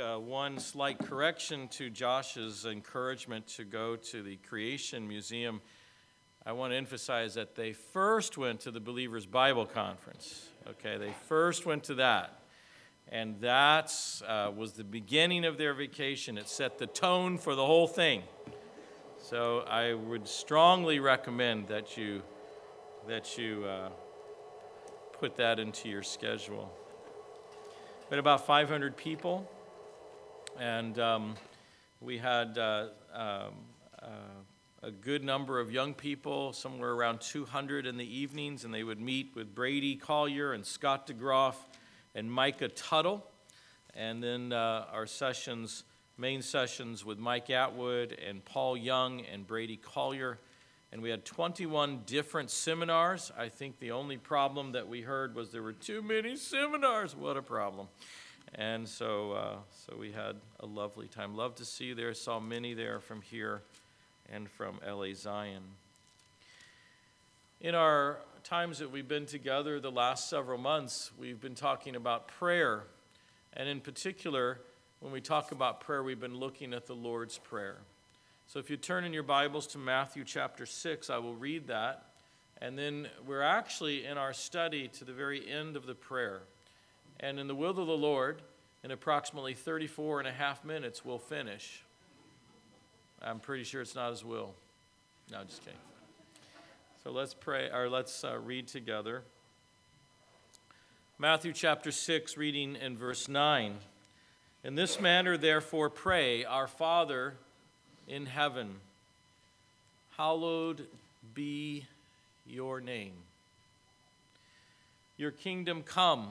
uh, one slight correction to Josh's encouragement to go to the Creation Museum. I want to emphasize that they first went to the Believers Bible Conference. Okay, they first went to that. And that uh, was the beginning of their vacation. It set the tone for the whole thing. So I would strongly recommend that you, that you uh, put that into your schedule. Had about 500 people, and um, we had uh, um, uh, a good number of young people, somewhere around 200 in the evenings, and they would meet with Brady Collier and Scott DeGroff and Micah Tuttle. And then uh, our sessions, main sessions with Mike Atwood and Paul Young and Brady Collier. And we had 21 different seminars. I think the only problem that we heard was there were too many seminars. What a problem. And so, uh, so we had a lovely time. Love to see you there. Saw many there from here and from LA Zion. In our times that we've been together the last several months, we've been talking about prayer. And in particular, when we talk about prayer, we've been looking at the Lord's Prayer. So if you turn in your Bibles to Matthew chapter 6, I will read that. And then we're actually in our study to the very end of the prayer. And in the will of the Lord, in approximately 34 and a half minutes, we'll finish. I'm pretty sure it's not his will. No, just kidding. So let's pray, or let's uh, read together. Matthew chapter 6, reading in verse 9. In this manner, therefore, pray, Our Father in heaven, hallowed be your name. Your kingdom come,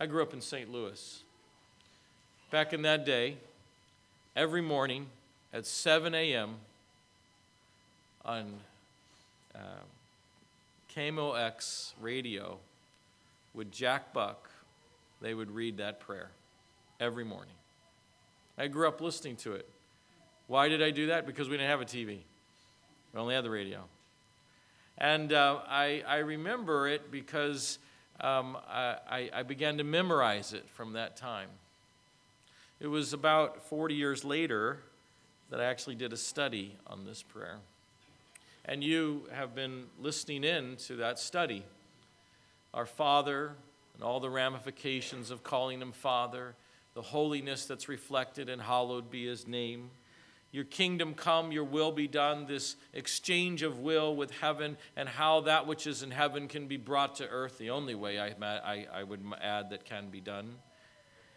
I grew up in St. Louis. Back in that day, every morning at 7 a.m. on uh, KMOX radio with Jack Buck, they would read that prayer every morning. I grew up listening to it. Why did I do that? Because we didn't have a TV, we only had the radio. And uh, I, I remember it because um, I, I began to memorize it from that time. It was about 40 years later that I actually did a study on this prayer. And you have been listening in to that study. Our Father and all the ramifications of calling Him Father, the holiness that's reflected in hallowed be His name. Your kingdom come, your will be done, this exchange of will with heaven, and how that which is in heaven can be brought to earth, the only way I, I, I would add that can be done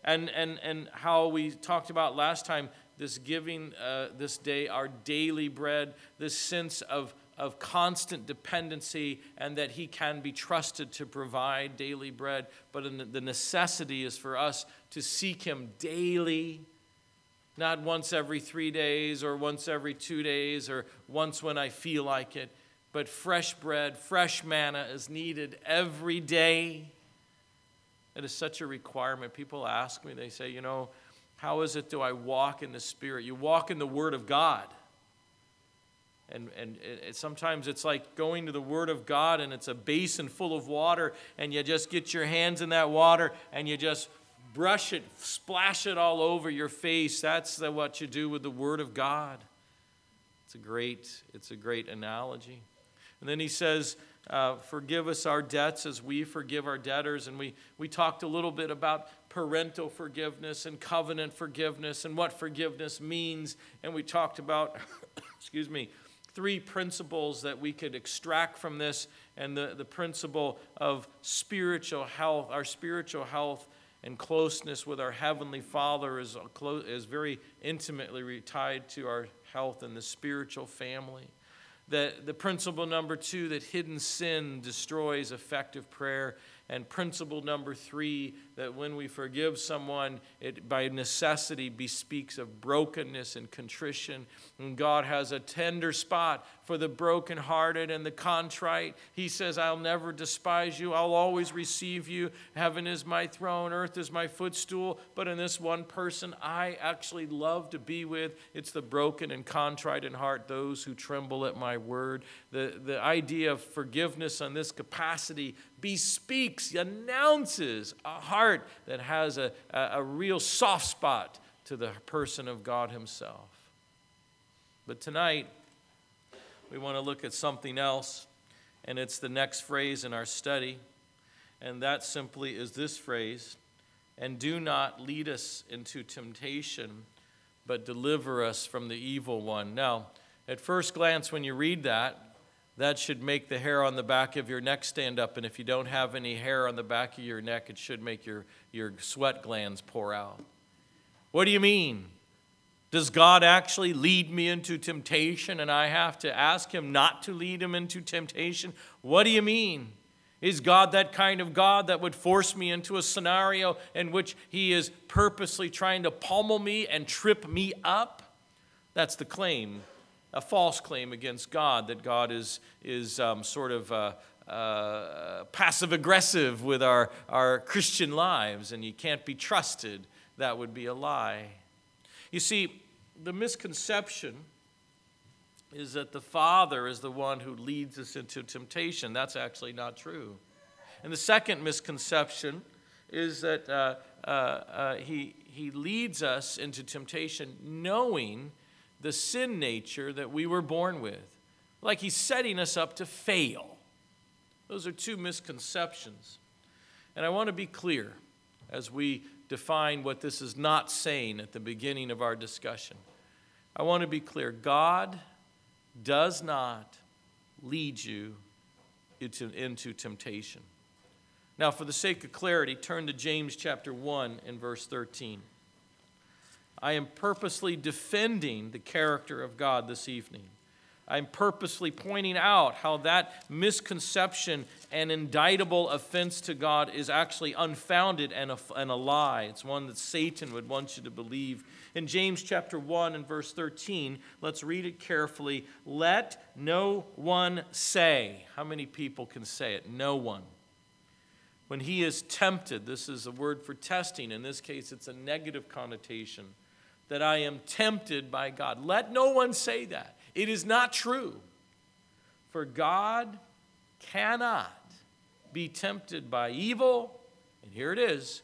and, and, and how we talked about last time this giving uh, this day our daily bread, this sense of, of constant dependency, and that He can be trusted to provide daily bread. But the necessity is for us to seek Him daily, not once every three days or once every two days or once when I feel like it, but fresh bread, fresh manna is needed every day. It is such a requirement. People ask me, they say, you know, how is it do I walk in the Spirit? You walk in the Word of God. And, and it, sometimes it's like going to the Word of God and it's a basin full of water, and you just get your hands in that water and you just brush it, splash it all over your face. That's the, what you do with the Word of God. It's a great, it's a great analogy. And then he says, uh, forgive us our debts as we forgive our debtors. And we, we talked a little bit about parental forgiveness and covenant forgiveness and what forgiveness means. And we talked about, excuse me, three principles that we could extract from this and the, the principle of spiritual health, our spiritual health and closeness with our Heavenly Father is, is very intimately tied to our health and the spiritual family. The, the principle number two, that hidden sin destroys effective prayer. And principle number three, that when we forgive someone, it by necessity bespeaks of brokenness and contrition. And God has a tender spot for the brokenhearted and the contrite. He says, I'll never despise you, I'll always receive you. Heaven is my throne, earth is my footstool. But in this one person, I actually love to be with. It's the broken and contrite in heart, those who tremble at my word. The, the idea of forgiveness on this capacity bespeaks, announces a heart that has a, a, a real soft spot to the person of God Himself. But tonight, we want to look at something else, and it's the next phrase in our study. And that simply is this phrase and do not lead us into temptation, but deliver us from the evil one. Now, at first glance, when you read that, that should make the hair on the back of your neck stand up. And if you don't have any hair on the back of your neck, it should make your, your sweat glands pour out. What do you mean? Does God actually lead me into temptation and I have to ask Him not to lead him into temptation? What do you mean? Is God that kind of God that would force me into a scenario in which He is purposely trying to pummel me and trip me up? That's the claim a false claim against God that God is, is um, sort of uh, uh, passive aggressive with our, our Christian lives and you can't be trusted. That would be a lie. You see, the misconception is that the Father is the one who leads us into temptation. That's actually not true. And the second misconception is that uh, uh, uh, he, he leads us into temptation knowing the sin nature that we were born with, like he's setting us up to fail. Those are two misconceptions. And I want to be clear as we define what this is not saying at the beginning of our discussion. I want to be clear God does not lead you into, into temptation. Now, for the sake of clarity, turn to James chapter 1 and verse 13. I am purposely defending the character of God this evening. I'm purposely pointing out how that misconception and indictable offense to God is actually unfounded and a, and a lie. It's one that Satan would want you to believe. In James chapter 1 and verse 13, let's read it carefully. Let no one say, how many people can say it? No one. When he is tempted, this is a word for testing. In this case, it's a negative connotation that I am tempted by God. Let no one say that. It is not true. For God cannot be tempted by evil, and here it is,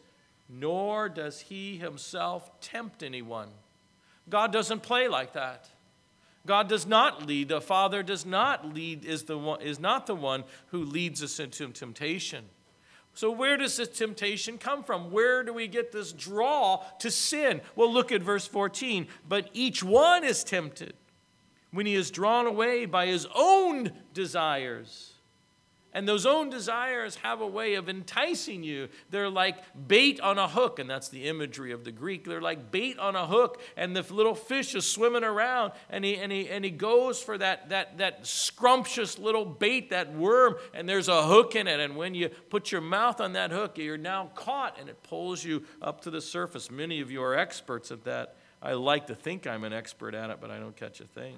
nor does he himself tempt anyone. God doesn't play like that. God does not lead. The Father does not lead, is, the one, is not the one who leads us into temptation. So, where does this temptation come from? Where do we get this draw to sin? Well, look at verse 14. But each one is tempted when he is drawn away by his own desires. And those own desires have a way of enticing you. They're like bait on a hook, and that's the imagery of the Greek. They're like bait on a hook, and the little fish is swimming around, and he, and he, and he goes for that, that, that scrumptious little bait, that worm, and there's a hook in it. And when you put your mouth on that hook, you're now caught, and it pulls you up to the surface. Many of you are experts at that. I like to think I'm an expert at it, but I don't catch a thing.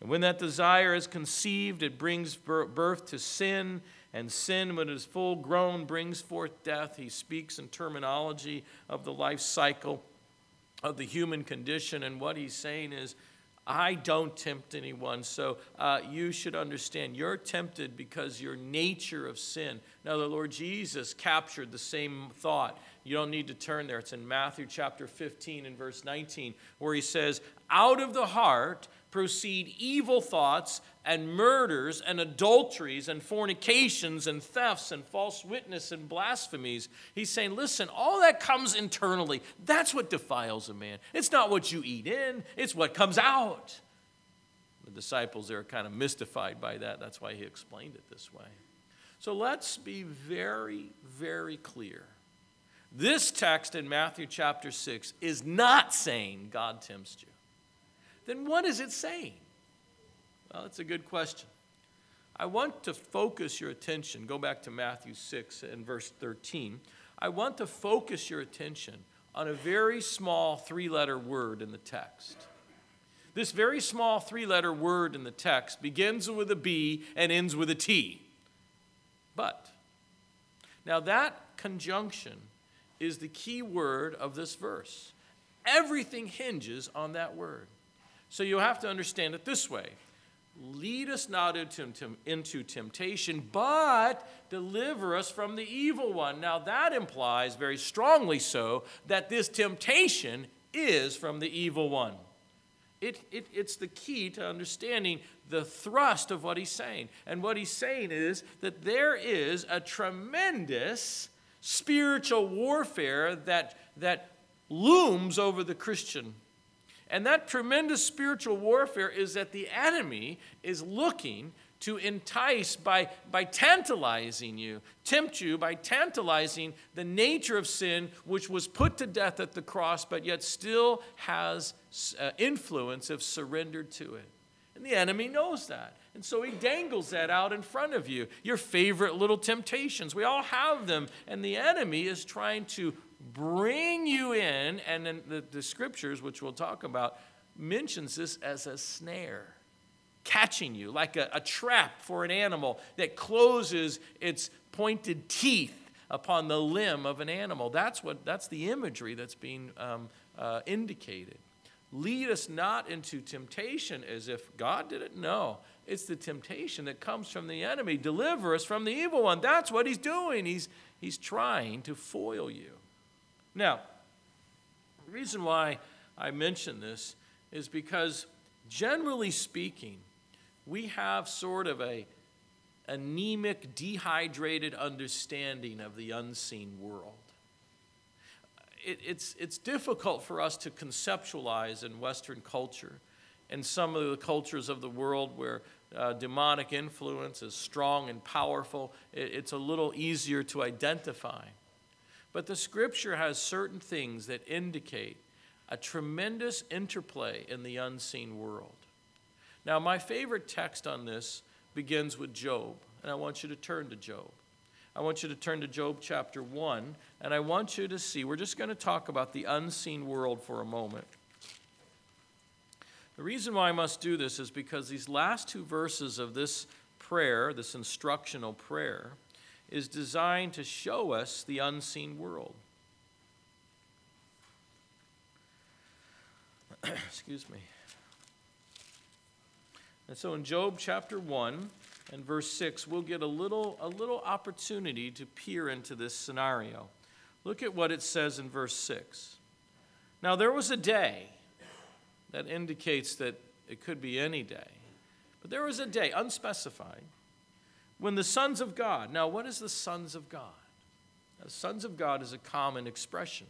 And when that desire is conceived, it brings birth to sin, and sin, when it is full grown, brings forth death. He speaks in terminology of the life cycle of the human condition, and what he's saying is, I don't tempt anyone. So uh, you should understand you're tempted because your nature of sin. Now, the Lord Jesus captured the same thought. You don't need to turn there. It's in Matthew chapter 15 and verse 19, where he says, Out of the heart proceed evil thoughts and murders and adulteries and fornications and thefts and false witness and blasphemies. He's saying, listen, all that comes internally. That's what defiles a man. It's not what you eat in, it's what comes out. The disciples are kind of mystified by that. That's why he explained it this way. So let's be very, very clear. This text in Matthew chapter 6 is not saying God tempts you then what is it saying? Well, it's a good question. I want to focus your attention. Go back to Matthew 6 and verse 13. I want to focus your attention on a very small three letter word in the text. This very small three letter word in the text begins with a B and ends with a T. But. Now, that conjunction is the key word of this verse. Everything hinges on that word. So you have to understand it this way Lead us not into, temptation, but deliver us from the evil one. Now, that implies very strongly so that this temptation is from the evil one. It, it, it's the key to understanding the thrust of what he's saying. And what he's saying is that there is a tremendous spiritual warfare that, that looms over the Christian and that tremendous spiritual warfare is that the enemy is looking to entice by, by tantalizing you, tempt you by tantalizing the nature of sin, which was put to death at the cross, but yet still has uh, influence if surrendered to it. And the enemy knows that. And so he dangles that out in front of you. Your favorite little temptations. We all have them. And the enemy is trying to bring you in, and then the, the scriptures, which we'll talk about, mentions this as a snare catching you like a, a, trap for an animal that closes its pointed teeth upon the limb of an animal that's what that's the imagery that's being um, uh, indicated lead us not into temptation as if god did it no it's the temptation that comes from the enemy. Deliver us from the evil one. That's what he's doing. He's he's trying to foil you. Now, the reason why I mention this is because, generally speaking, we have sort of a anemic, dehydrated understanding of the unseen world. It, it's, it's difficult for us to conceptualize in Western culture and some of the cultures of the world where uh, demonic influence is strong and powerful, it, it's a little easier to identify. But the scripture has certain things that indicate a tremendous interplay in the unseen world. Now, my favorite text on this begins with Job, and I want you to turn to Job. I want you to turn to Job chapter 1, and I want you to see, we're just going to talk about the unseen world for a moment. The reason why I must do this is because these last two verses of this prayer, this instructional prayer, is designed to show us the unseen world. Excuse me. And so in Job chapter 1 and verse 6, we'll get a little, a little opportunity to peer into this scenario. Look at what it says in verse 6. Now, there was a day that indicates that it could be any day, but there was a day, unspecified, when the sons of God, now what is the sons of God? The sons of God is a common expression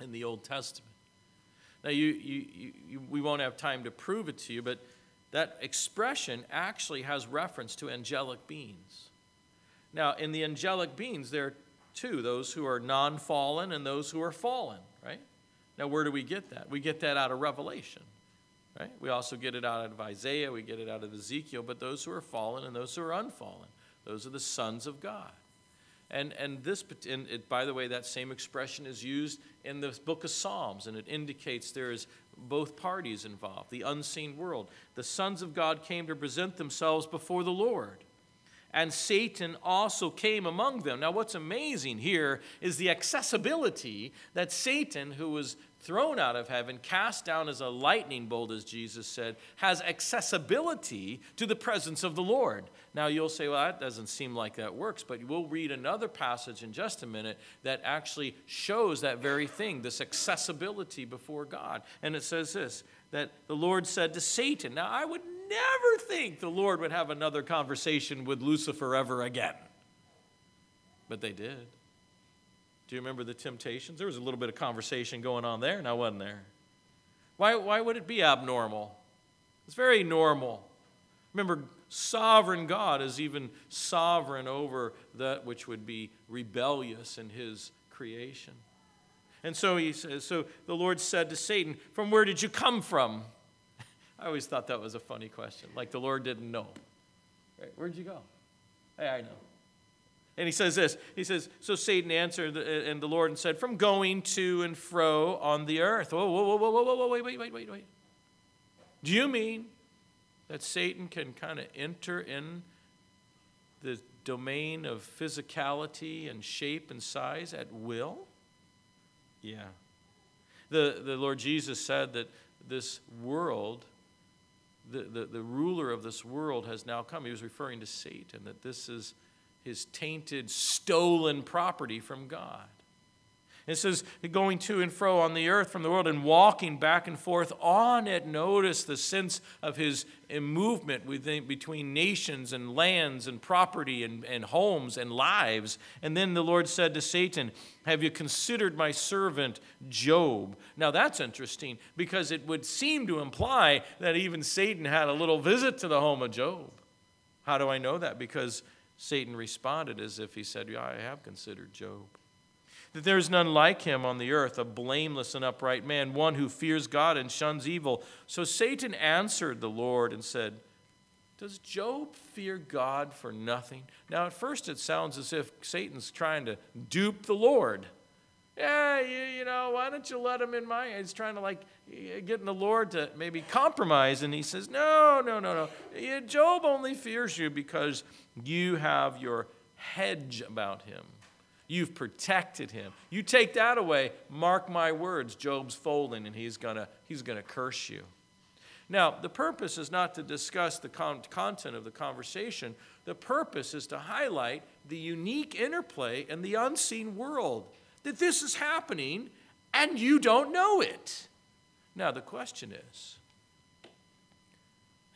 in the Old Testament. Now, you, you, you, we won't have time to prove it to you, but that expression actually has reference to angelic beings. Now, in the angelic beings, there are two those who are non fallen and those who are fallen? Now, where do we get that? We get that out of Revelation. Right? We also get it out of Isaiah, we get it out of Ezekiel, but those who are fallen and those who are unfallen, those are the sons of God. And, and this, and it, by the way, that same expression is used in the book of Psalms, and it indicates there is both parties involved, the unseen world. The sons of God came to present themselves before the Lord, and Satan also came among them. Now, what's amazing here is the accessibility that Satan, who was thrown out of heaven, cast down as a lightning bolt, as Jesus said, has accessibility to the presence of the Lord. Now, you'll say, well, that doesn't seem like that works, but we'll read another passage in just a minute that actually shows that very thing, this accessibility before God. And it says this that the Lord said to Satan, Now, I would never think the Lord would have another conversation with Lucifer ever again. But they did. Do you remember the temptations? There was a little bit of conversation going on there, now wasn't there? Why, why would it be abnormal? It's very normal. Remember, sovereign God is even sovereign over that which would be rebellious in his creation. And so he says, so the Lord said to Satan, From where did you come from? I always thought that was a funny question, like the Lord didn't know. Right? Where'd you go? Hey, I know. And he says this He says, So Satan answered and the Lord and said, From going to and fro on the earth. Whoa, whoa, whoa, whoa, whoa, whoa, wait, wait, wait, wait, wait. Do you mean that Satan can kind of enter in the domain of physicality and shape and size at will? Yeah. The, the Lord Jesus said that this world, the, the, the ruler of this world has now come. He was referring to Satan, that this is his tainted, stolen property from God. It says, going to and fro on the earth from the world and walking back and forth on it. Notice the sense of his eh, movement within, between nations and lands and property and, and homes and lives. And then the Lord said to Satan, Have you considered my servant Job? Now that's interesting because it would seem to imply that even Satan had a little visit to the home of Job. How do I know that? Because Satan responded as if he said, Yeah, I have considered Job that there is none like him on the earth, a blameless and upright man, one who fears God and shuns evil. So Satan answered the Lord and said, Does Job fear God for nothing? Now, at first, it sounds as if Satan's trying to dupe the Lord. Yeah, you, you know, why don't you let him in my. He's trying to like getting the Lord to maybe compromise. And he says, No, no, no, no. Job only fears you because you have your hedge about him. You've protected him. You take that away, mark my words, Job's folding and he's going to he's going to curse you. Now, the purpose is not to discuss the con- content of the conversation. The purpose is to highlight the unique interplay in the unseen world that this is happening and you don't know it. Now, the question is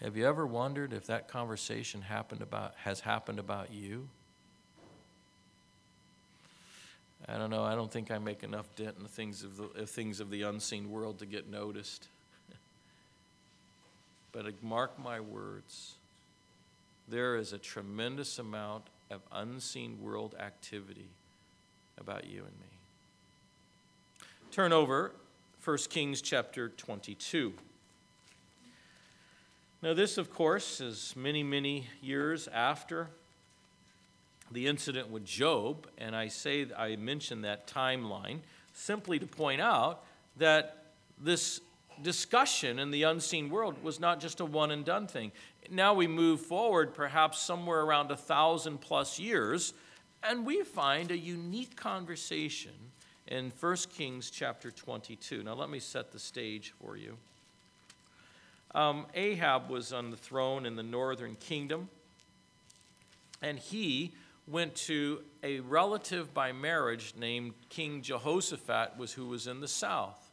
have you ever wondered if that conversation happened about, has happened about you? I don't know. I don't think I make enough dent in the things of the, uh, things of the unseen world to get noticed. but uh, mark my words, there is a tremendous amount of unseen world activity about you and me. Turn over 1 Kings chapter 22. Now, this, of course, is many, many years after the incident with Job, and I say I mention that timeline simply to point out that this discussion in the unseen world was not just a one and done thing. Now we move forward perhaps somewhere around a thousand plus years, and we find a unique conversation in 1 Kings chapter 22. Now let me set the stage for you. Um, Ahab was on the throne in the northern kingdom, and he went to a relative by marriage named King Jehoshaphat was who was in the south.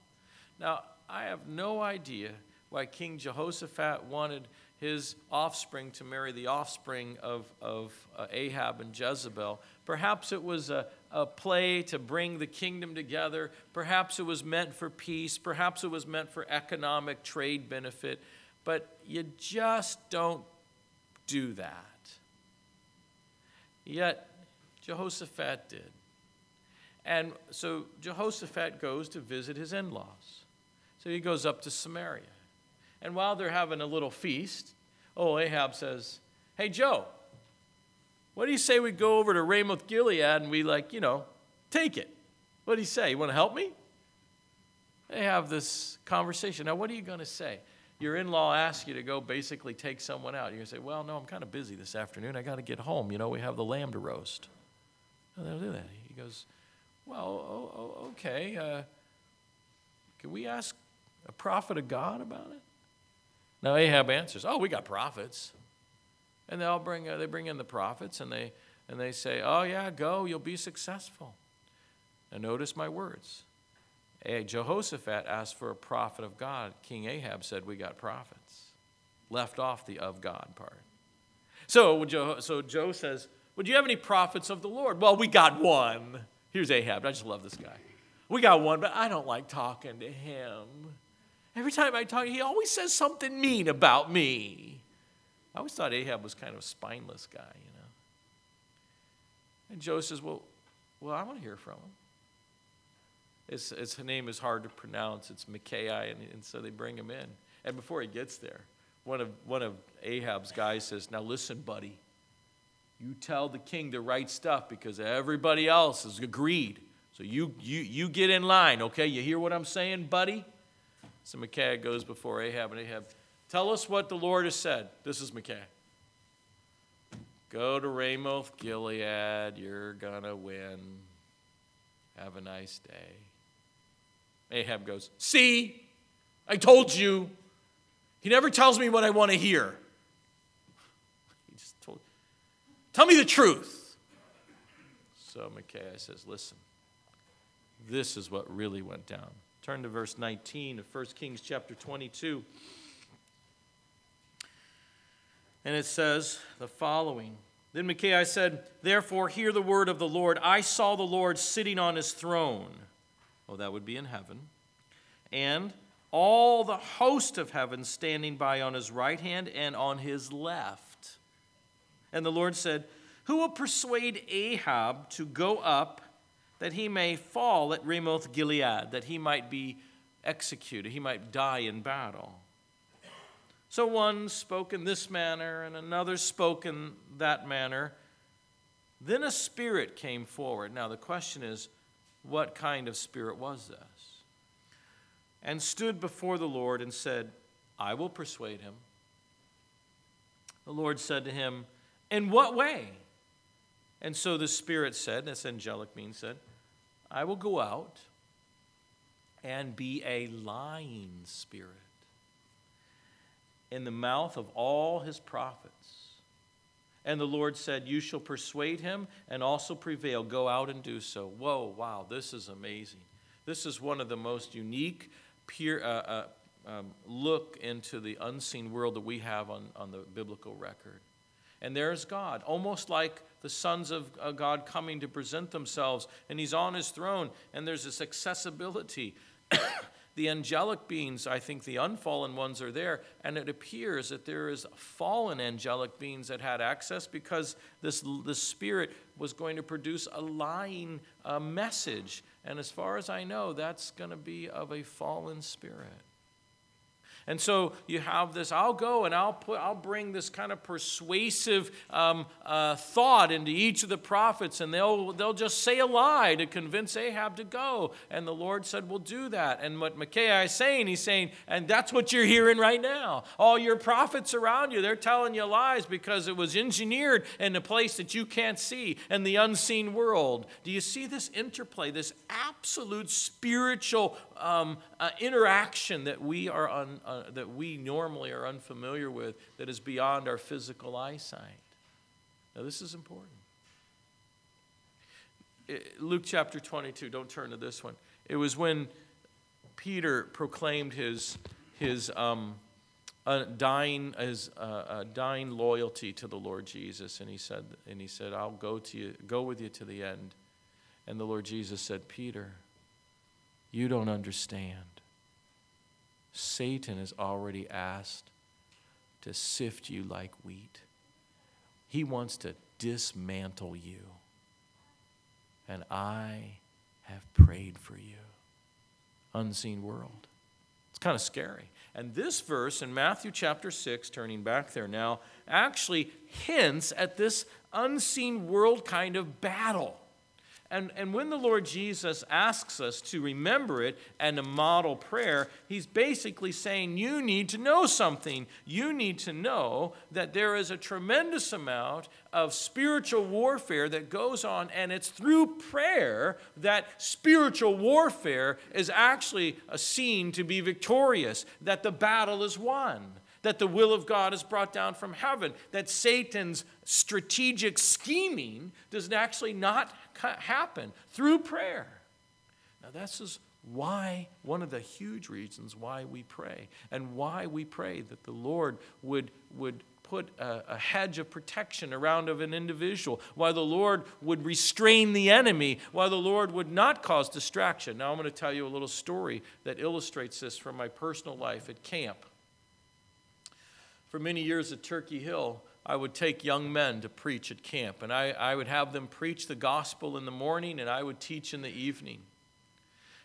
Now, I have no idea why King Jehoshaphat wanted his offspring to marry the offspring of, of uh, Ahab and Jezebel. Perhaps it was a, a play to bring the kingdom together. Perhaps it was meant for peace. Perhaps it was meant for economic trade benefit. But you just don't do that. Yet Jehoshaphat did. And so Jehoshaphat goes to visit his in laws. So he goes up to Samaria. And while they're having a little feast, oh, Ahab says, Hey, Joe, what do you say we go over to Ramoth Gilead and we, like, you know, take it? What do you say? You want to help me? They have this conversation. Now, what are you going to say? Your in law asks you to go basically take someone out, to say, Well, no, I'm kind of busy this afternoon. I got to get home. You know, we have the lamb to roast. And they'll do that. He goes, Well, oh, oh, okay. Uh, can we ask a prophet of God about it? Now Ahab answers, Oh, we got prophets. And they all bring, uh, they bring in the prophets and they, and they say, Oh, yeah, go, you'll be successful. And notice my words. Eh, Jehoshaphat asked for a prophet of God. King Ahab said, We got prophets. Left off the of God part. So, Joe, so Joe says, Would you have any prophets of the Lord? Well, we got one. Here's Ahab. I just love this guy. We got one, but I don't like talking to him. Every time I talk, he always says something mean about me. I always thought Ahab was kind of a spineless guy, you know. And Joe says, Well, well I want to hear from him. His, his name is hard to pronounce. It's Micaiah, and, and so they bring him in. And before he gets there, one of, one of Ahab's guys says, Now listen, buddy. You tell the king the right stuff because everybody else has agreed. So you, you, you get in line, okay? You hear what I'm saying, buddy? So Micaiah goes before Ahab, and Ahab, tell us what the Lord has said. This is Micaiah. Go to Ramoth Gilead, you're gonna win. Have a nice day. Ahab goes, See, I told you. He never tells me what I want to hear. He just told, Tell me the truth. So Micaiah says, Listen, this is what really went down. Turn to verse 19 of 1 Kings chapter 22. And it says the following Then Micaiah said, Therefore, hear the word of the Lord. I saw the Lord sitting on his throne. Oh, that would be in heaven. And all the host of heaven standing by on his right hand and on his left. And the Lord said, Who will persuade Ahab to go up that he may fall at Ramoth Gilead, that he might be executed, he might die in battle? So one spoke in this manner, and another spoke in that manner. Then a spirit came forward. Now, the question is, what kind of spirit was this? And stood before the Lord and said, I will persuade him. The Lord said to him, In what way? And so the Spirit said, this angelic being said, I will go out and be a lying spirit in the mouth of all his prophets. And the Lord said, You shall persuade him and also prevail. Go out and do so. Whoa, wow, this is amazing. This is one of the most unique peer, uh, uh, um, look into the unseen world that we have on, on the biblical record. And there's God, almost like the sons of uh, God coming to present themselves, and he's on his throne, and there's this accessibility. The angelic beings, I think the unfallen ones are there, and it appears that there is fallen angelic beings that had access because this, this spirit was going to produce a lying uh, message. And as far as I know, that's going to be of a fallen spirit. And so you have this, I'll go and I'll, put, I'll bring this kind of persuasive um, uh, thought into each of the prophets, and they'll, they'll just say a lie to convince Ahab to go. And the Lord said, We'll do that. And what Micaiah is saying, he's saying, and that's what you're hearing right now. All your prophets around you, they're telling you lies because it was engineered in a place that you can't see, in the unseen world. Do you see this interplay, this absolute spiritual um, uh, interaction that we are on? Uh, that we normally are unfamiliar with that is beyond our physical eyesight. Now, this is important. Luke chapter 22, don't turn to this one. It was when Peter proclaimed his, his um, uh, dying, his, uh, dying loyalty to the Lord Jesus. And he, said, and he said, I'll go, to you, go with you to the end. And the Lord Jesus said, Peter, you don't understand. Satan has already asked to sift you like wheat. He wants to dismantle you. And I have prayed for you. Unseen world. It's kind of scary. And this verse in Matthew chapter 6, turning back there now, actually hints at this unseen world kind of battle. And, and when the Lord Jesus asks us to remember it and to model prayer, he's basically saying, You need to know something. You need to know that there is a tremendous amount of spiritual warfare that goes on, and it's through prayer that spiritual warfare is actually seen to be victorious, that the battle is won that the will of God is brought down from heaven, that Satan's strategic scheming does actually not happen through prayer. Now, this is why, one of the huge reasons why we pray, and why we pray that the Lord would, would put a, a, hedge of protection around of an individual, why the Lord would restrain the enemy, why the Lord would not cause distraction. Now, I'm going to tell you a little story that illustrates this from my personal life at camp. For many years at Turkey Hill, I would take young men to preach at camp, and I, I would have them preach the gospel in the morning, and I would teach in the evening.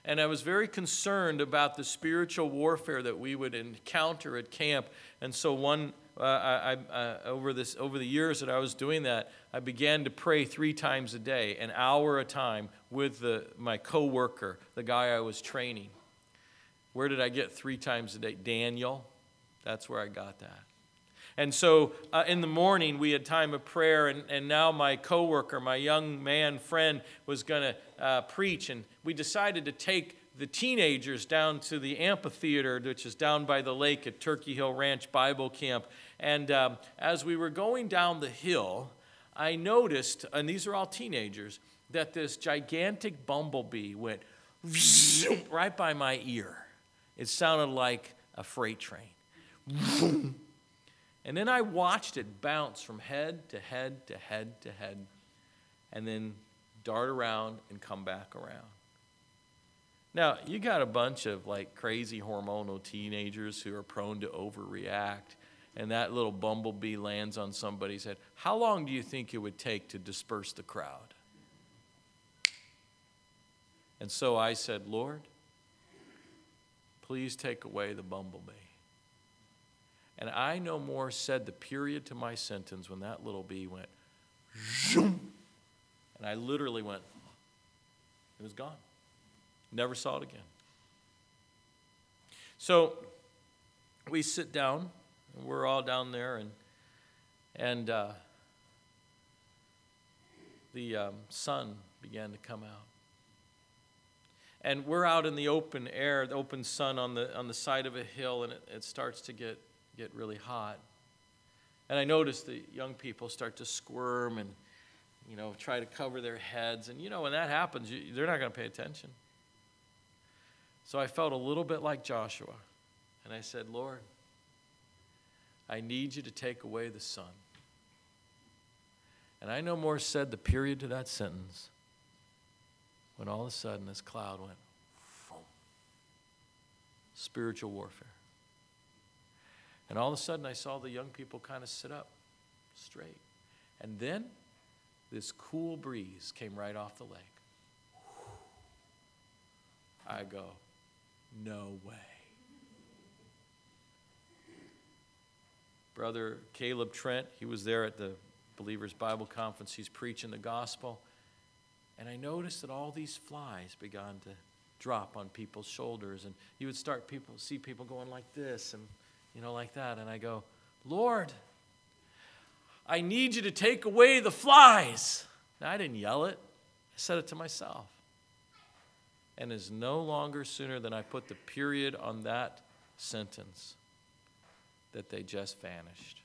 And I was very concerned about the spiritual warfare that we would encounter at camp. And so, one, uh, I, uh, over, this, over the years that I was doing that, I began to pray three times a day, an hour a time, with the, my coworker, the guy I was training. Where did I get three times a day? Daniel. That's where I got that. And so uh, in the morning, we had time of prayer, and, and now my coworker, my young man friend, was going to uh, preach. And we decided to take the teenagers down to the amphitheater, which is down by the lake at Turkey Hill Ranch Bible Camp. And um, as we were going down the hill, I noticed, and these are all teenagers, that this gigantic bumblebee went right by my ear. It sounded like a freight train. And then I watched it bounce from head to head to head to head, and then dart around and come back around. Now, you got a bunch of like crazy hormonal teenagers who are prone to overreact, and that little bumblebee lands on somebody's head. How long do you think it would take to disperse the crowd? And so I said, Lord, please take away the bumblebee. And I no more said the period to my sentence when that little bee went, zoom, and I literally went, it was gone. Never saw it again. So we sit down, and we're all down there, and, and uh, the um, sun began to come out. And we're out in the open air, the open sun on the, on the side of a hill, and it, it starts to get get really hot. And I noticed the young people start to squirm and, you know, try to cover their heads. And, you know, when that happens, you, they're not going to pay attention. So I felt a little bit like Joshua. And I said, Lord, I need you to take away the sun. And I no more said the period to that sentence when all of a sudden this cloud went, spiritual warfare. And all of a sudden, I saw the young people kind of sit up straight. And then this cool breeze came right off the lake. I go, no way. Brother Caleb Trent, he was there at the Believers Bible Conference. He's preaching the gospel. And I noticed that all these flies began to drop on people's shoulders. And you would start people see people going like this and you know, like that. And I go, Lord, I need you to take away the flies. Now, I didn't yell it, I said it to myself. And is no longer sooner than I put the period on that sentence that they just vanished.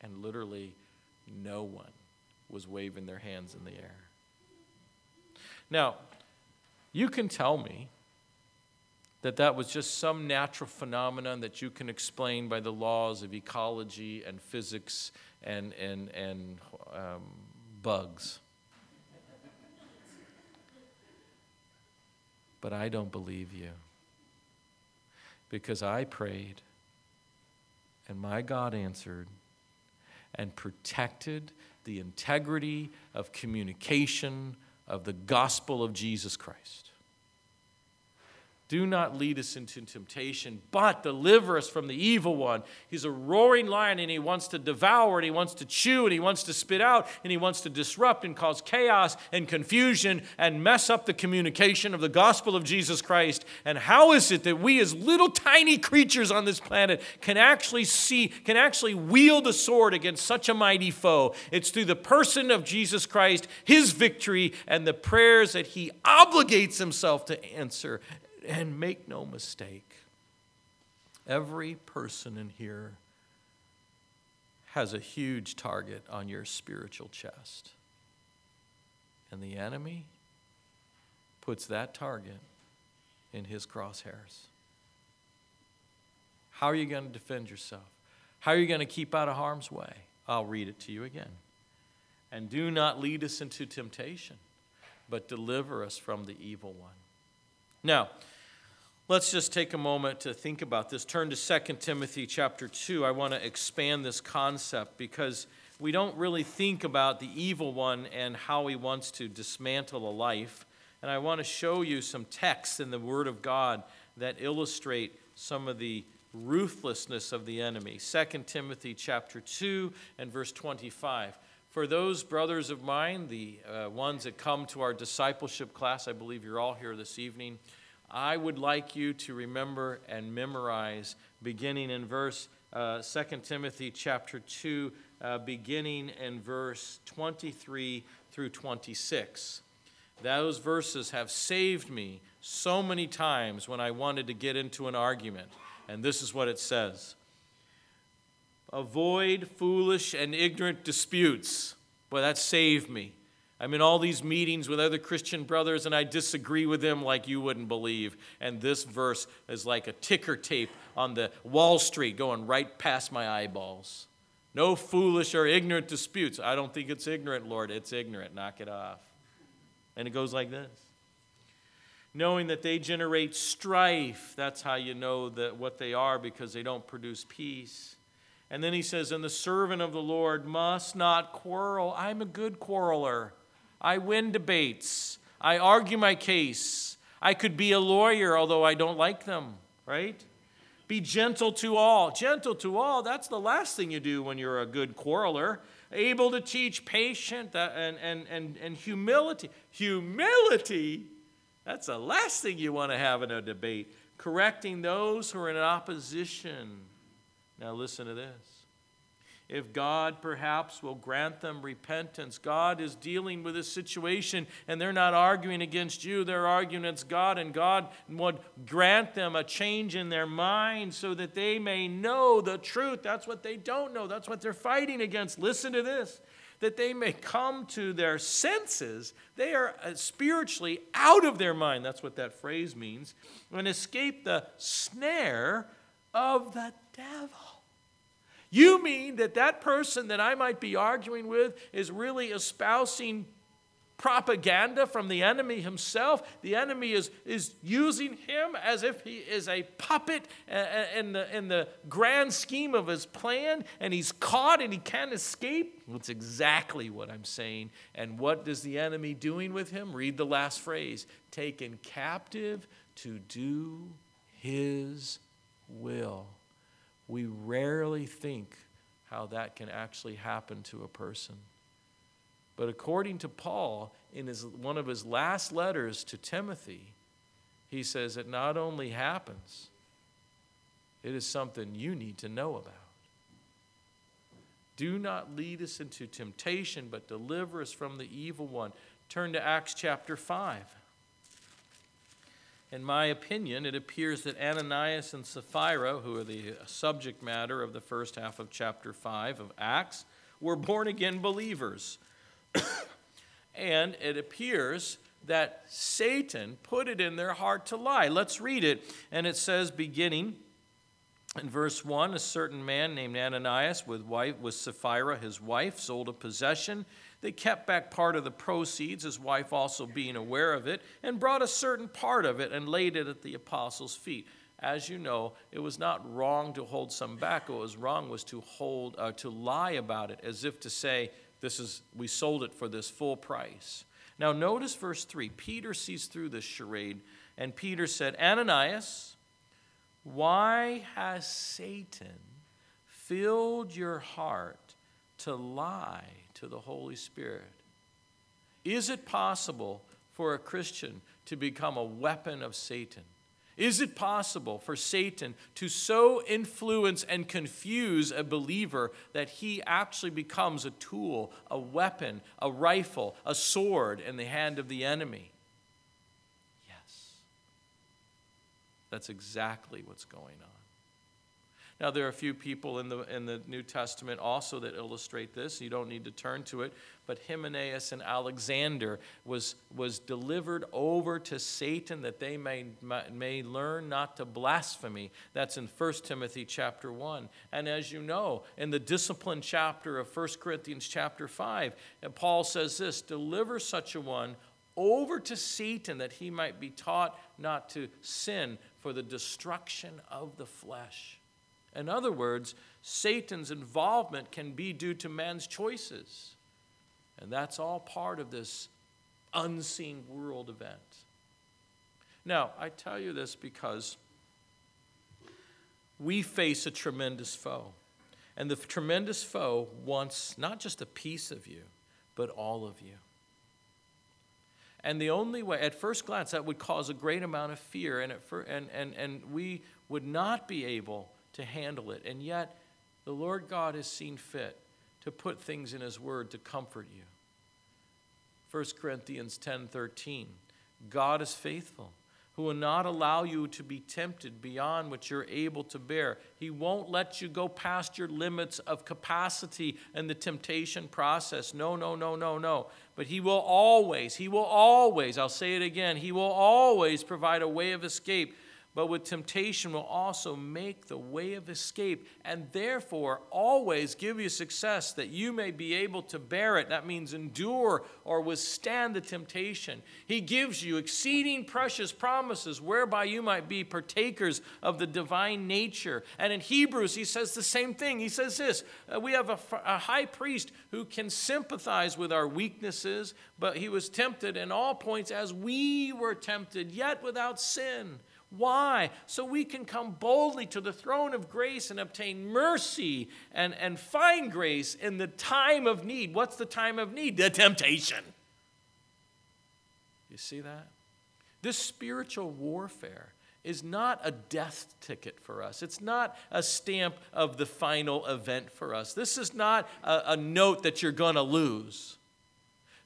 And literally, no one was waving their hands in the air. Now, you can tell me that that was just some natural phenomenon that you can explain by the laws of ecology and physics and, and, and um, bugs. But I don't believe you. Because I prayed, and my God answered and protected the integrity of communication of the gospel of Jesus Christ. Do not lead us into temptation, but deliver us from the evil one. He's a roaring lion and he wants to devour and he wants to chew and he wants to spit out and he wants to disrupt and cause chaos and confusion and mess up the communication of the gospel of Jesus Christ. And how is it that we, as little tiny creatures on this planet, can actually see, can actually wield a sword against such a mighty foe? It's through the person of Jesus Christ, his victory, and the prayers that he obligates himself to answer and make no mistake, every person in here has a huge target on your spiritual chest. And the enemy puts that target in his crosshairs. How are you going to defend yourself? How are you going to keep out of harm's way? I'll read it to you again. And do not lead us into temptation, but deliver us from the evil one. Now, Let's just take a moment to think about this. Turn to 2 Timothy chapter 2. I want to expand this concept because we don't really think about the evil one and how he wants to dismantle a life. And I want to show you some texts in the Word of God that illustrate some of the ruthlessness of the enemy. 2 Timothy chapter 2 and verse 25. For those brothers of mine, the uh, ones that come to our discipleship class, I believe you're all here this evening, I would like you to remember and memorize beginning in verse uh, 2 Timothy chapter 2, uh, beginning in verse 23 through 26. Those verses have saved me so many times when I wanted to get into an argument. And this is what it says Avoid foolish and ignorant disputes. Boy, that saved me. I'm in all these meetings with other Christian brothers and I disagree with them like you wouldn't believe. And this verse is like a ticker tape on the Wall Street going right past my eyeballs. No foolish or ignorant disputes. I don't think it's ignorant, Lord. It's ignorant. Knock it off. And it goes like this knowing that they generate strife. That's how you know that what they are because they don't produce peace. And then he says, And the servant of the Lord must not quarrel. I'm a good quarreler. I win debates. I argue my case. I could be a lawyer, although I don't like them, right? Be gentle to all. Gentle to all, that's the last thing you do when you're a good quarreler. Able to teach patient uh, and, and, and, and humility. Humility? That's the last thing you want to have in a debate. Correcting those who are in opposition. Now, listen to this. If God perhaps will grant them repentance, God is dealing with this situation and they're not arguing against you, they're arguing against God, and God would grant them a change in their mind so that they may know the truth. That's what they don't know, that's what they're fighting against. Listen to this that they may come to their senses. They are uh, spiritually out of their mind. That's what that phrase means. And escape the snare of the devil. You mean that that person that I might be arguing with is really espousing propaganda from the enemy himself. The enemy is, is using him as if he is a puppet in the, in the grand scheme of his plan, and he's caught and he can't escape. That's exactly what I'm saying. And what is the enemy doing with him? Read the last phrase taken captive to do his will. We rarely think how that can actually happen to a person. But according to Paul, in his, one of his last letters to Timothy, he says it not only happens, it is something you need to know about. Do not lead us into temptation, but deliver us from the evil one. Turn to Acts chapter 5. In my opinion, it appears that Ananias and Sapphira, who are the subject matter of the first half of chapter 5 of Acts, were born again believers. and it appears that Satan put it in their heart to lie. Let's read it. And it says, beginning in verse 1 a certain man named Ananias with, wife, with Sapphira, his wife, sold a possession. They kept back part of the proceeds, his wife also being aware of it, and brought a certain part of it and laid it at the apostles' feet. As you know, it was not wrong to hold some back. What was wrong was to hold, uh, to lie about it, as if to say, this is, we sold it for this full price. Now, notice verse 3. Peter sees through this charade, and Peter said, Ananias, why has Satan filled your heart to lie to the Holy Spirit? Is it possible for a Christian to become a weapon of Satan? Is it possible for Satan to so influence and confuse a believer that he actually becomes a tool, a weapon, a rifle, a sword in the hand of the enemy? Yes. That's exactly what's going on. Now, there are a few people in the, in the New Testament also that illustrate this. You don't need to turn to it. But Hymenaeus and Alexander was, was delivered over to Satan that they may, may learn not to blaspheme. That's in 1 Timothy chapter 1. And as you know, in the discipline chapter of 1 Corinthians chapter 5, uh, Paul says this Deliver such a one over to Satan that he might be taught not to sin for the destruction of the flesh. In other words, Satan's involvement can be due to man's choices. And that's all part of this unseen world event. Now, I tell you this because we face a tremendous foe. And the tremendous foe wants not just a piece of you, but all of you. And the only way, at first glance, that would cause a great amount of fear, and, fir- and, and, and we would not be able to handle it. And yet, the Lord God has seen fit to put things in His Word to comfort you. 1 Corinthians 10 13. God is faithful who will not allow you to be tempted beyond what you're able to bear. He won't let you go past your limits of capacity in the temptation process. No, no, no, no, no. But He will always, He will always, I'll say it again, He will always provide a way of escape but with temptation will also make the way of escape and therefore always give you success that you may be able to bear it. That means endure or withstand the temptation. He gives you exceeding precious promises whereby you might be partakers of the divine nature. And in Hebrews, he says the same thing. He says this uh, We have a, a high priest who can sympathize with our weaknesses, but he was tempted in all points as we were tempted, yet without sin. Why? So we can come boldly to the throne of grace and obtain mercy and, and find grace in the time of need. What's the time of need? The temptation. You see that? This spiritual warfare is not a death ticket for us. It's not a stamp of the final event for us. This is not a, a note that you're going to lose.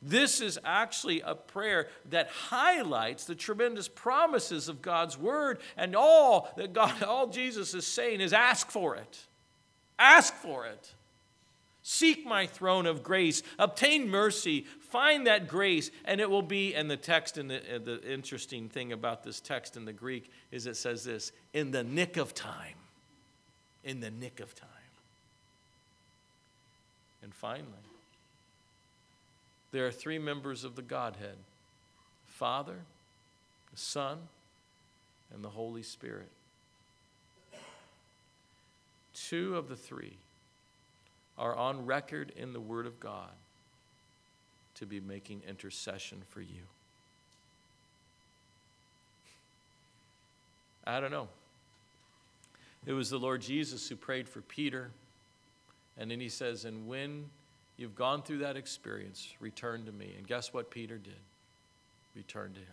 This is actually a prayer that highlights the tremendous promises of God's word, and all that God, all Jesus is saying is ask for it. Ask for it. Seek my throne of grace, obtain mercy, find that grace, and it will be. And the text, and the, the interesting thing about this text in the Greek is it says this in the nick of time. In the nick of time. And finally, there are three members of the Godhead Father, the Son, and the Holy Spirit. Two of the three are on record in the Word of God to be making intercession for you. I don't know. It was the Lord Jesus who prayed for Peter. And then he says, And when You've gone through that experience. Return to me. And guess what Peter did? Return to him.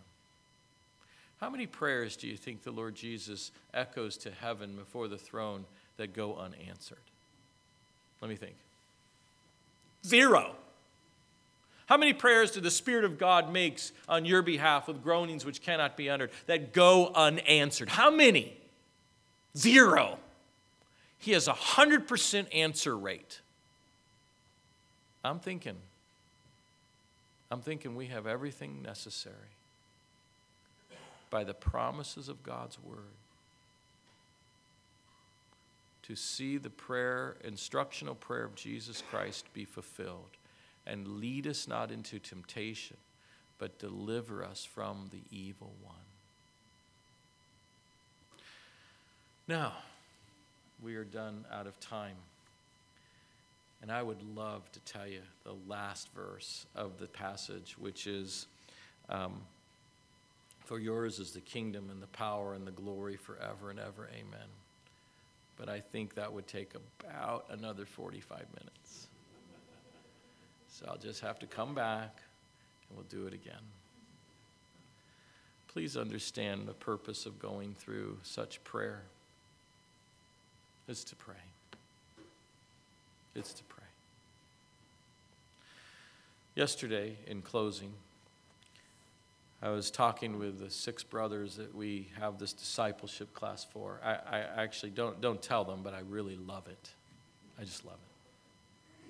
How many prayers do you think the Lord Jesus echoes to heaven before the throne that go unanswered? Let me think. Zero. How many prayers do the Spirit of God makes on your behalf with groanings which cannot be uttered that go unanswered? How many? Zero. He has a 100% answer rate. I'm thinking, I'm thinking we have everything necessary by the promises of God's Word to see the prayer, instructional prayer of Jesus Christ be fulfilled and lead us not into temptation, but deliver us from the evil one. Now, we are done out of time. And I would love to tell you the last verse of the passage, which is um, For yours is the kingdom and the power and the glory forever and ever. Amen. But I think that would take about another 45 minutes. So I'll just have to come back and we'll do it again. Please understand the purpose of going through such prayer is to pray it's to pray. Yesterday, in closing, I was talking with the six brothers that we have this discipleship class for. I, I actually don't, don't tell them, but I really love it. I just love it.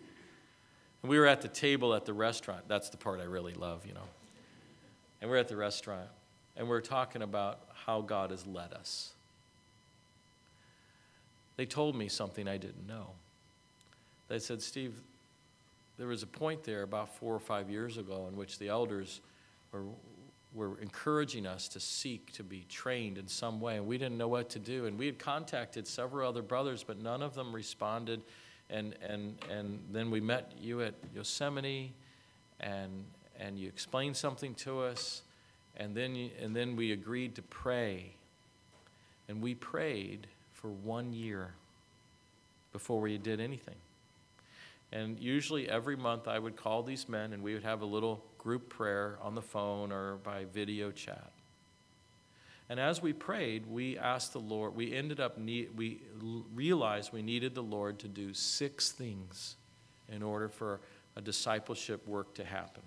And we were at the table at the restaurant. That's the part I really love, you know. And we're at the restaurant, and we're talking about how God has led us. They told me something I didn't know. They said, Steve, there was a point there about four or five years ago in which the elders were, were encouraging us to seek to be trained in some way, and we didn't know what to do. And we had contacted several other brothers, but none of them responded. And, and, and then we met you at Yosemite, and, and you explained something to us, and then, you, and then we agreed to pray. And we prayed for one year before we did anything. And usually every month I would call these men and we would have a little group prayer on the phone or by video chat. And as we prayed, we asked the Lord, we ended up, need, we realized we needed the Lord to do six things in order for a discipleship work to happen.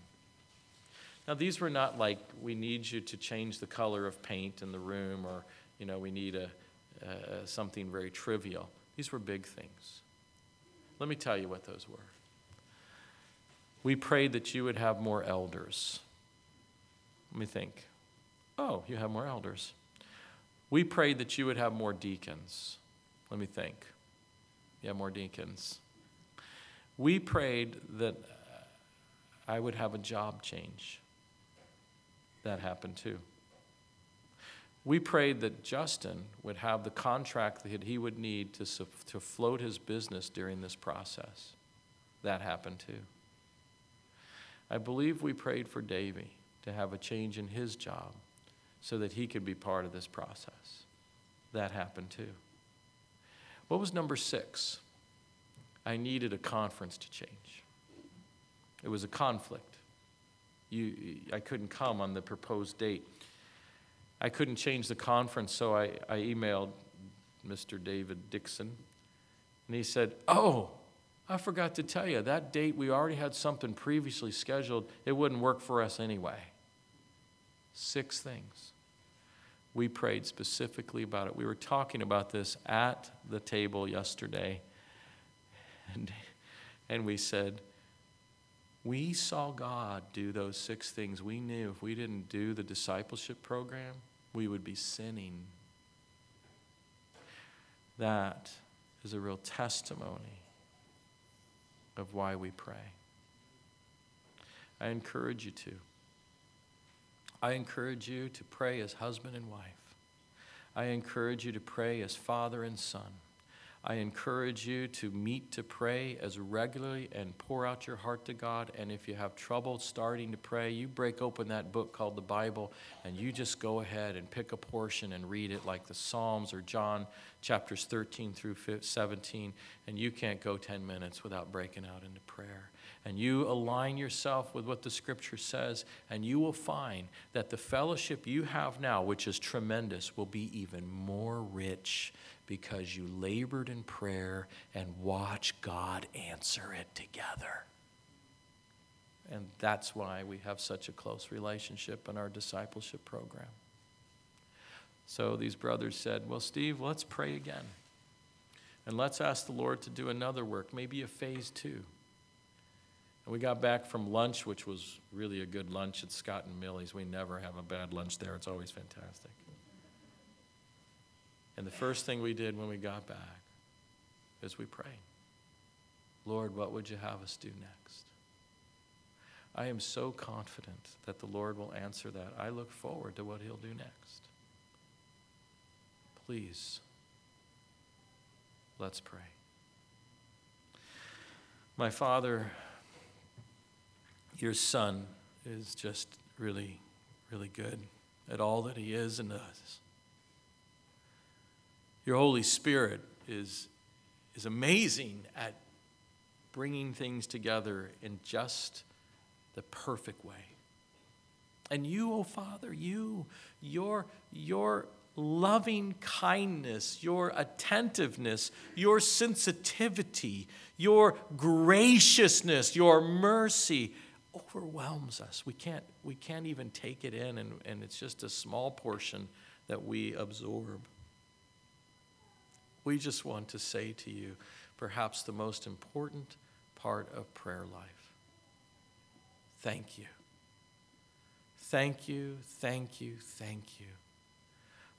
Now, these were not like we need you to change the color of paint in the room or, you know, we need a, uh, something very trivial. These were big things. Let me tell you what those were. We prayed that you would have more elders. Let me think. Oh, you have more elders. We prayed that you would have more deacons. Let me think. You have more deacons. We prayed that I would have a job change. That happened too. We prayed that Justin would have the contract that he would need to, to float his business during this process. That happened too. I believe we prayed for Davy to have a change in his job so that he could be part of this process. That happened too. What was number six? I needed a conference to change. It was a conflict. You, I couldn't come on the proposed date. I couldn't change the conference, so I, I emailed Mr. David Dixon, and he said, Oh, I forgot to tell you, that date we already had something previously scheduled. It wouldn't work for us anyway. Six things. We prayed specifically about it. We were talking about this at the table yesterday, and, and we said, we saw God do those six things. We knew if we didn't do the discipleship program, we would be sinning. That is a real testimony of why we pray. I encourage you to. I encourage you to pray as husband and wife. I encourage you to pray as father and son. I encourage you to meet to pray as regularly and pour out your heart to God. And if you have trouble starting to pray, you break open that book called the Bible and you just go ahead and pick a portion and read it like the Psalms or John chapters 13 through 17. And you can't go 10 minutes without breaking out into prayer. And you align yourself with what the scripture says, and you will find that the fellowship you have now, which is tremendous, will be even more rich because you labored in prayer and watched God answer it together. And that's why we have such a close relationship in our discipleship program. So these brothers said, Well, Steve, let's pray again. And let's ask the Lord to do another work, maybe a phase two. And we got back from lunch, which was really a good lunch at Scott and Millie's. We never have a bad lunch there, it's always fantastic. And the first thing we did when we got back is we prayed Lord, what would you have us do next? I am so confident that the Lord will answer that. I look forward to what He'll do next. Please, let's pray. My Father, your Son is just really, really good at all that He is and does. Your Holy Spirit is, is amazing at bringing things together in just the perfect way. And you, oh Father, you, your, your loving kindness, your attentiveness, your sensitivity, your graciousness, your mercy overwhelms us. We can't, we can't even take it in, and, and it's just a small portion that we absorb. We just want to say to you, perhaps the most important part of prayer life. Thank you. Thank you, thank you, thank you.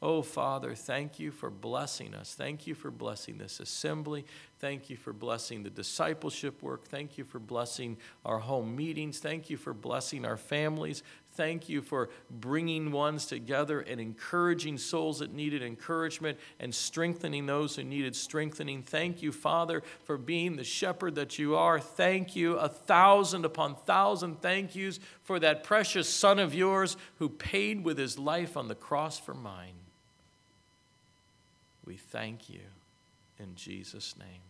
Oh, Father, thank you for blessing us. Thank you for blessing this assembly. Thank you for blessing the discipleship work. Thank you for blessing our home meetings. Thank you for blessing our families. Thank you for bringing ones together and encouraging souls that needed encouragement and strengthening those who needed strengthening. Thank you, Father, for being the shepherd that you are. Thank you, a thousand upon thousand thank yous for that precious Son of yours who paid with his life on the cross for mine. We thank you in Jesus' name.